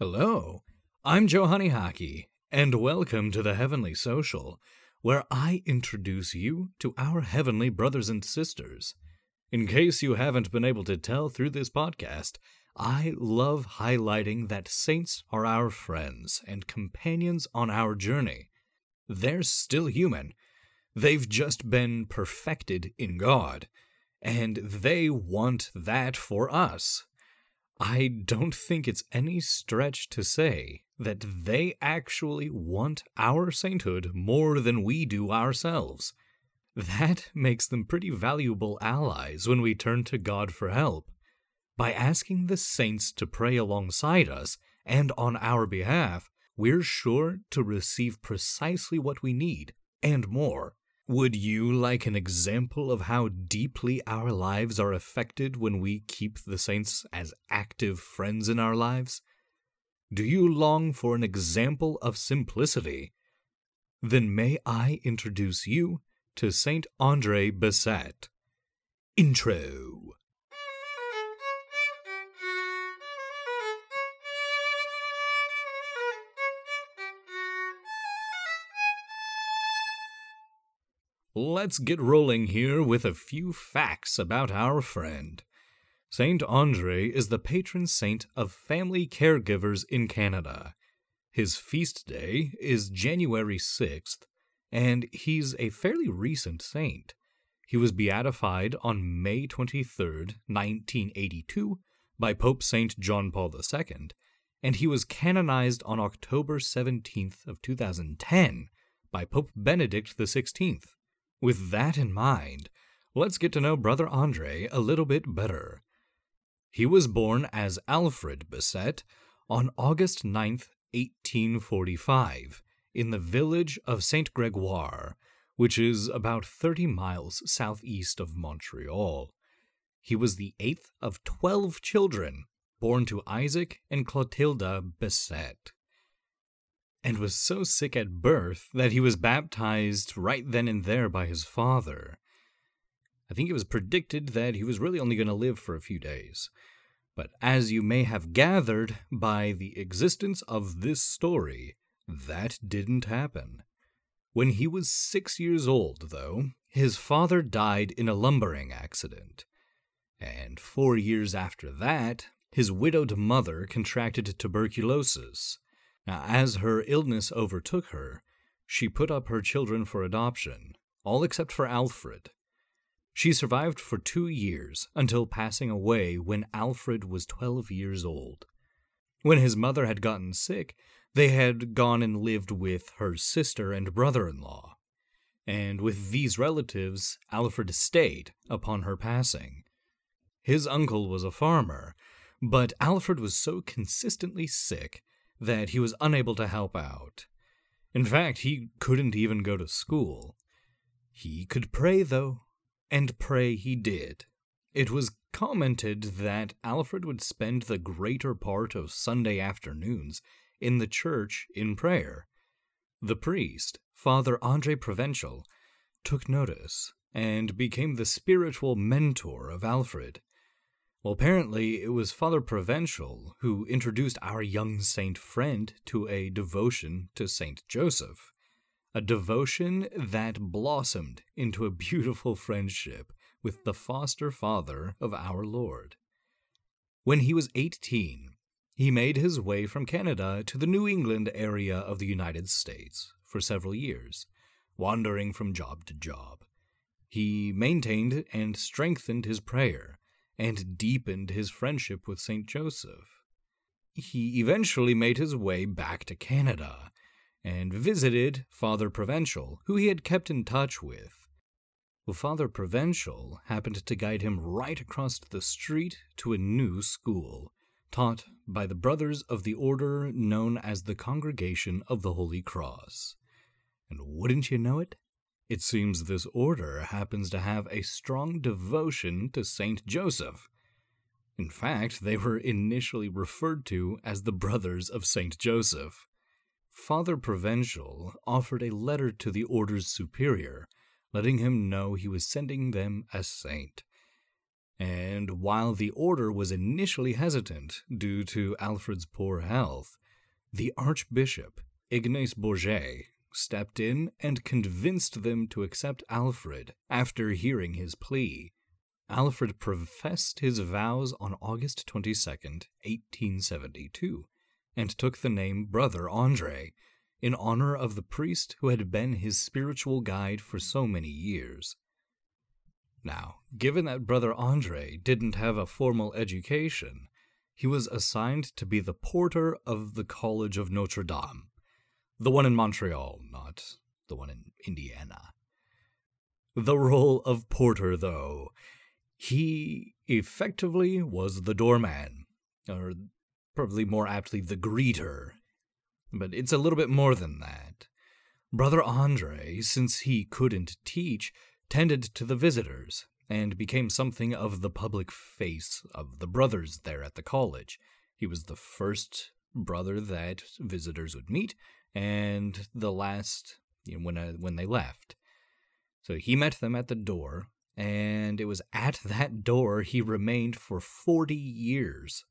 Hello, I'm Joe Honeyhockey, and welcome to the Heavenly Social, where I introduce you to our heavenly brothers and sisters. In case you haven't been able to tell through this podcast, I love highlighting that saints are our friends and companions on our journey. They're still human. They've just been perfected in God, and they want that for us. I don't think it's any stretch to say that they actually want our sainthood more than we do ourselves. That makes them pretty valuable allies when we turn to God for help. By asking the saints to pray alongside us and on our behalf, we're sure to receive precisely what we need and more. Would you like an example of how deeply our lives are affected when we keep the saints as active friends in our lives? Do you long for an example of simplicity? Then may I introduce you to Saint Andre Bessette. Intro. Let's get rolling here with a few facts about our friend. Saint Andre is the patron saint of family caregivers in Canada. His feast day is January 6th, and he's a fairly recent saint. He was beatified on May 23, 1982, by Pope Saint John Paul II, and he was canonized on October 17th of 2010 by Pope Benedict XVI. With that in mind, let's get to know Brother Andre a little bit better. He was born as Alfred Bessette on August 9, 1845, in the village of Saint Gregoire, which is about 30 miles southeast of Montreal. He was the eighth of 12 children born to Isaac and Clotilda Bessette and was so sick at birth that he was baptized right then and there by his father. I think it was predicted that he was really only going to live for a few days. But as you may have gathered by the existence of this story, that didn't happen. When he was six years old, though, his father died in a lumbering accident. And four years after that, his widowed mother contracted tuberculosis now, as her illness overtook her, she put up her children for adoption, all except for Alfred. She survived for two years until passing away when Alfred was 12 years old. When his mother had gotten sick, they had gone and lived with her sister and brother in law. And with these relatives, Alfred stayed upon her passing. His uncle was a farmer, but Alfred was so consistently sick that he was unable to help out. In fact, he couldn't even go to school. He could pray, though, and pray he did. It was commented that Alfred would spend the greater part of Sunday afternoons in the church in prayer. The priest, Father Andre Provençal, took notice and became the spiritual mentor of Alfred. Well, apparently, it was Father Provençal who introduced our young saint friend to a devotion to Saint Joseph, a devotion that blossomed into a beautiful friendship with the foster father of our Lord. When he was 18, he made his way from Canada to the New England area of the United States for several years, wandering from job to job. He maintained and strengthened his prayer and deepened his friendship with St. Joseph. He eventually made his way back to Canada and visited Father Provençal, who he had kept in touch with. Father Provençal happened to guide him right across the street to a new school, taught by the brothers of the order known as the Congregation of the Holy Cross. And wouldn't you know it? It seems this order happens to have a strong devotion to Saint Joseph. In fact, they were initially referred to as the Brothers of Saint Joseph. Father Provençal offered a letter to the order's superior, letting him know he was sending them a saint. And while the order was initially hesitant due to Alfred's poor health, the Archbishop, Ignace Bourget, stepped in and convinced them to accept Alfred after hearing his plea. Alfred professed his vows on August 22, 1872, and took the name Brother Andre in honor of the priest who had been his spiritual guide for so many years. Now, given that Brother Andre didn't have a formal education, he was assigned to be the porter of the College of Notre Dame, the one in Montreal, not the one in Indiana. The role of porter, though, he effectively was the doorman, or probably more aptly the greeter. But it's a little bit more than that. Brother Andre, since he couldn't teach, tended to the visitors and became something of the public face of the brothers there at the college. He was the first brother that visitors would meet and the last you know, when uh, when they left. So he met them at the door and it was at that door he remained for 40 years.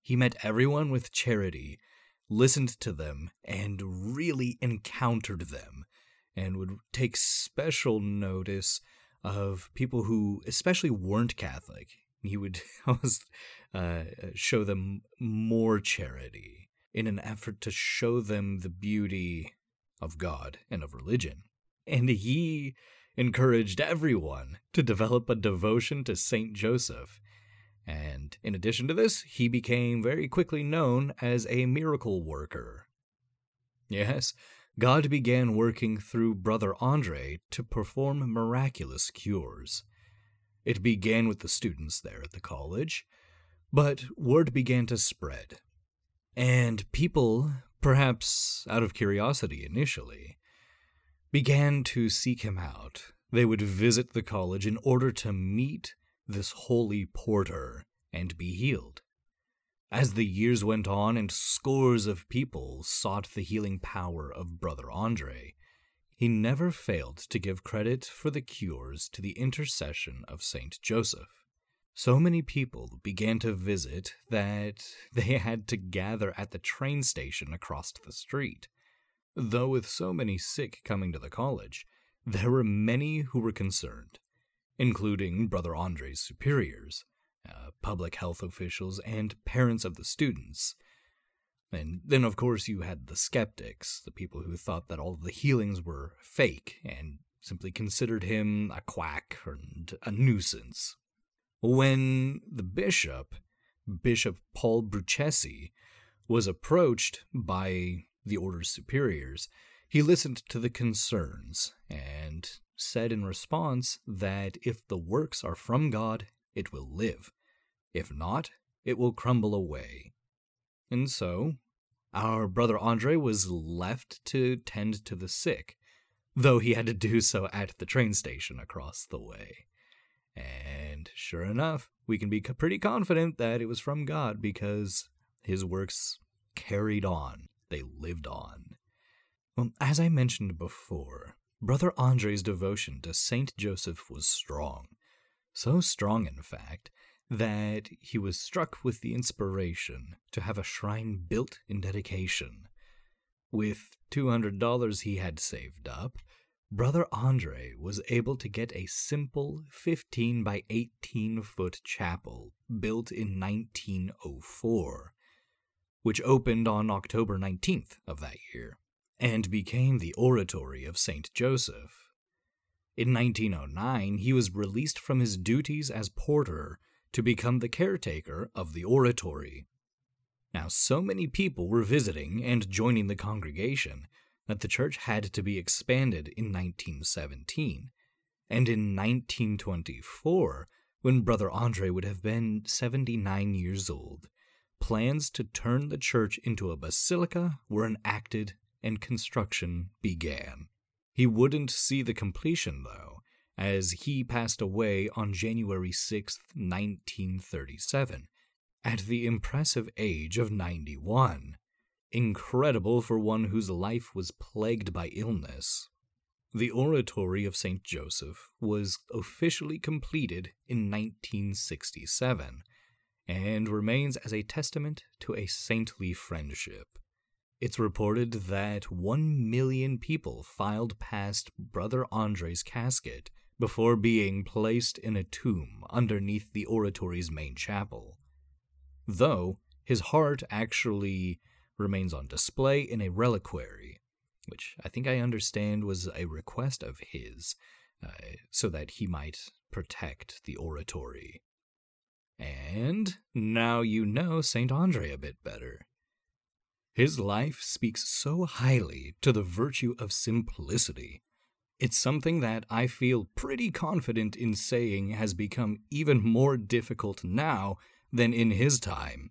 He met everyone with charity, listened to them, and really encountered them and would take special notice of people who, especially weren't Catholic. He would almost uh, show them more charity in an effort to show them the beauty of God and of religion. And he encouraged everyone to develop a devotion to Saint Joseph. And in addition to this, he became very quickly known as a miracle worker. Yes, God began working through Brother Andre to perform miraculous cures. It began with the students there at the college, but word began to spread. And people, perhaps out of curiosity initially, began to seek him out. They would visit the college in order to meet this holy porter and be healed. As the years went on and scores of people sought the healing power of Brother Andre, he never failed to give credit for the cures to the intercession of Saint Joseph. So many people began to visit that they had to gather at the train station across the street. Though with so many sick coming to the college, there were many who were concerned, including Brother Andre's superiors, uh, public health officials, and parents of the students. And then, of course, you had the skeptics, the people who thought that all the healings were fake and simply considered him a quack and a nuisance. When the bishop, Bishop Paul Bruchesi, was approached by the order's superiors, he listened to the concerns and said in response that if the works are from God it will live. If not, it will crumble away. And so, our brother Andre was left to tend to the sick, though he had to do so at the train station across the way. And sure enough, we can be pretty confident that it was from God because his works carried on, they lived on. Well, as I mentioned before, Brother Andre's devotion to Saint Joseph was strong. So strong, in fact, that he was struck with the inspiration to have a shrine built in dedication. With $200 he had saved up, Brother Andre was able to get a simple 15 by 18 foot chapel built in 1904, which opened on October 19th of that year and became the oratory of St. Joseph. In 1909, he was released from his duties as porter to become the caretaker of the oratory. Now, so many people were visiting and joining the congregation that the church had to be expanded in 1917. And in 1924, when Brother Andre would have been 79 years old, plans to turn the church into a basilica were enacted and construction began. He wouldn't see the completion, though, as he passed away on January 6, 1937, at the impressive age of 91. Incredible for one whose life was plagued by illness. The Oratory of St. Joseph was officially completed in 1967 and remains as a testament to a saintly friendship. It's reported that 1 million people filed past Brother Andre's casket before being placed in a tomb underneath the oratory's main chapel. Though his heart actually remains on display in a reliquary, which I think I understand was a request of his, uh, so that he might protect the oratory. And now you know St. Andre a bit better. His life speaks so highly to the virtue of simplicity. It's something that I feel pretty confident in saying has become even more difficult now than in his time.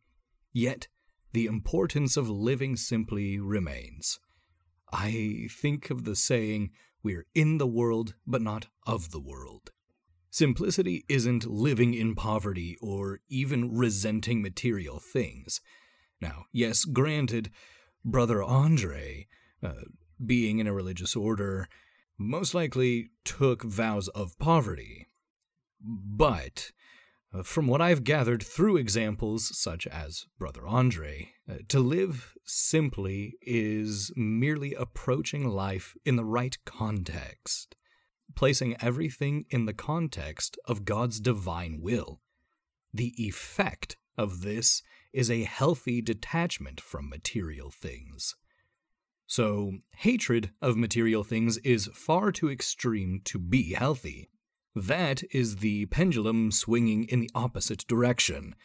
Yet, the importance of living simply remains. I think of the saying, we're in the world, but not of the world. Simplicity isn't living in poverty or even resenting material things. Now, yes, granted, Brother Andre, uh, being in a religious order, most likely took vows of poverty. But, from what I've gathered through examples such as Brother Andre, uh, to live simply is merely approaching life in the right context placing everything in the context of God's divine will. The effect of this is a healthy detachment from material things. So, hatred of material things is far too extreme to be healthy. That is the pendulum swinging in the opposite direction.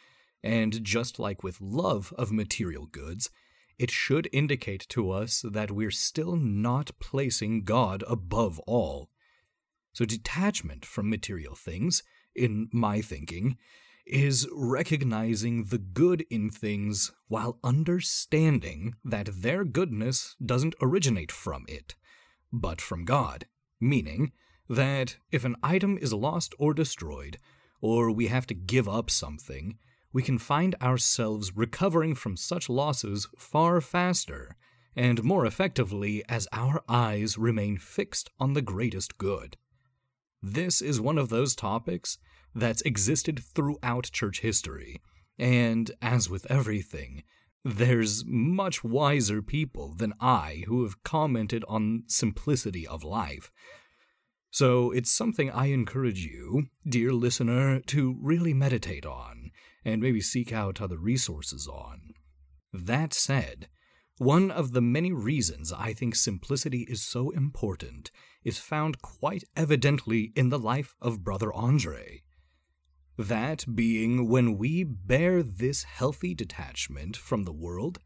And just like with love of material goods, it should indicate to us that we're still not placing God above all. So, detachment from material things, in my thinking, is recognizing the good in things while understanding that their goodness doesn't originate from it, but from God. Meaning that if an item is lost or destroyed, or we have to give up something, we can find ourselves recovering from such losses far faster and more effectively as our eyes remain fixed on the greatest good. This is one of those topics that's existed throughout church history, and as with everything, there's much wiser people than I who have commented on simplicity of life. So it's something I encourage you, dear listener, to really meditate on and maybe seek out other resources on. That said, one of the many reasons I think simplicity is so important is found quite evidently in the life of Brother Andre. That being when we bear this healthy detachment from the world,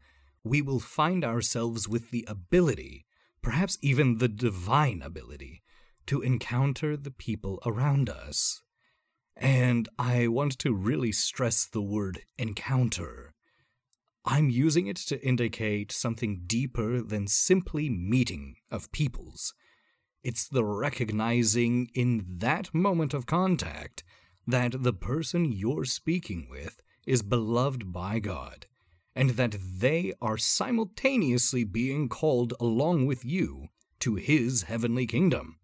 we will find ourselves with the ability, perhaps even the divine ability, to encounter the people around us. And I want to really stress the word encounter I'm using it to indicate something deeper than simply meeting of peoples. It's the recognizing in that moment of contact that the person you're speaking with is beloved by God, and that they are simultaneously being called along with you to His heavenly kingdom.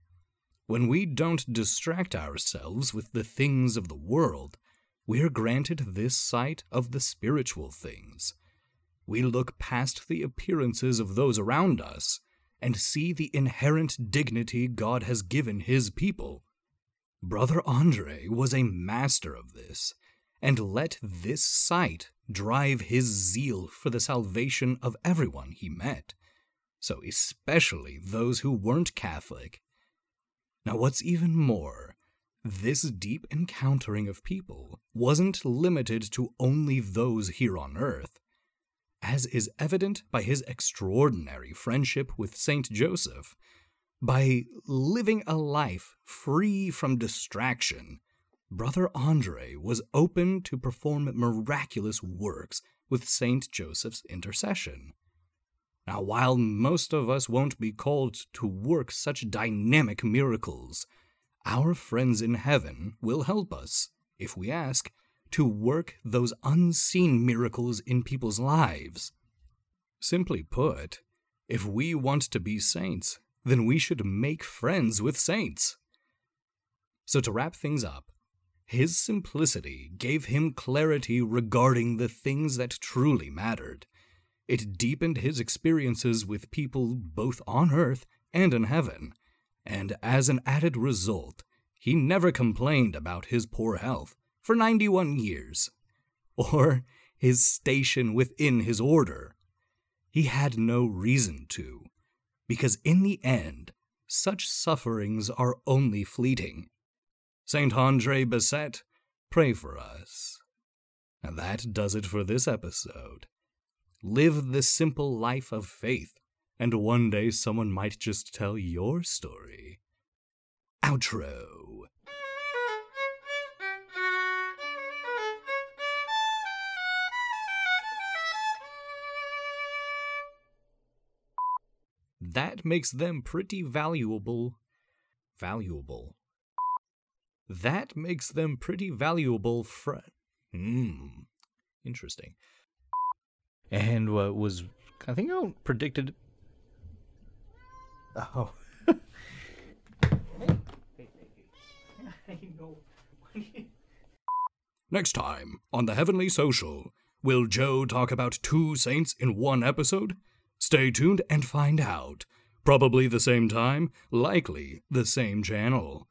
When we don't distract ourselves with the things of the world, we're granted this sight of the spiritual things we look past the appearances of those around us and see the inherent dignity God has given his people. Brother Andre was a master of this, and let this sight drive his zeal for the salvation of everyone he met, so especially those who weren't Catholic. Now, what's even more, this deep encountering of people wasn't limited to only those here on earth as is evident by his extraordinary friendship with Saint Joseph. By living a life free from distraction, Brother Andre was open to perform miraculous works with Saint Joseph's intercession. Now, while most of us won't be called to work such dynamic miracles, our friends in heaven will help us, if we ask, to work those unseen miracles in people's lives. Simply put, if we want to be saints, then we should make friends with saints. So, to wrap things up, his simplicity gave him clarity regarding the things that truly mattered. It deepened his experiences with people both on earth and in heaven, and as an added result, he never complained about his poor health for 91 years, or his station within his order. He had no reason to, because in the end, such sufferings are only fleeting. St. Andre Bessette, pray for us. And that does it for this episode. Live the simple life of faith, and one day someone might just tell your story. Outro. That makes them pretty valuable. Valuable. That makes them pretty valuable friend. Hmm. Interesting. And what was I think I predicted. Oh. Next time on the Heavenly Social, will Joe talk about two saints in one episode? Stay tuned and find out. Probably the same time, likely the same channel.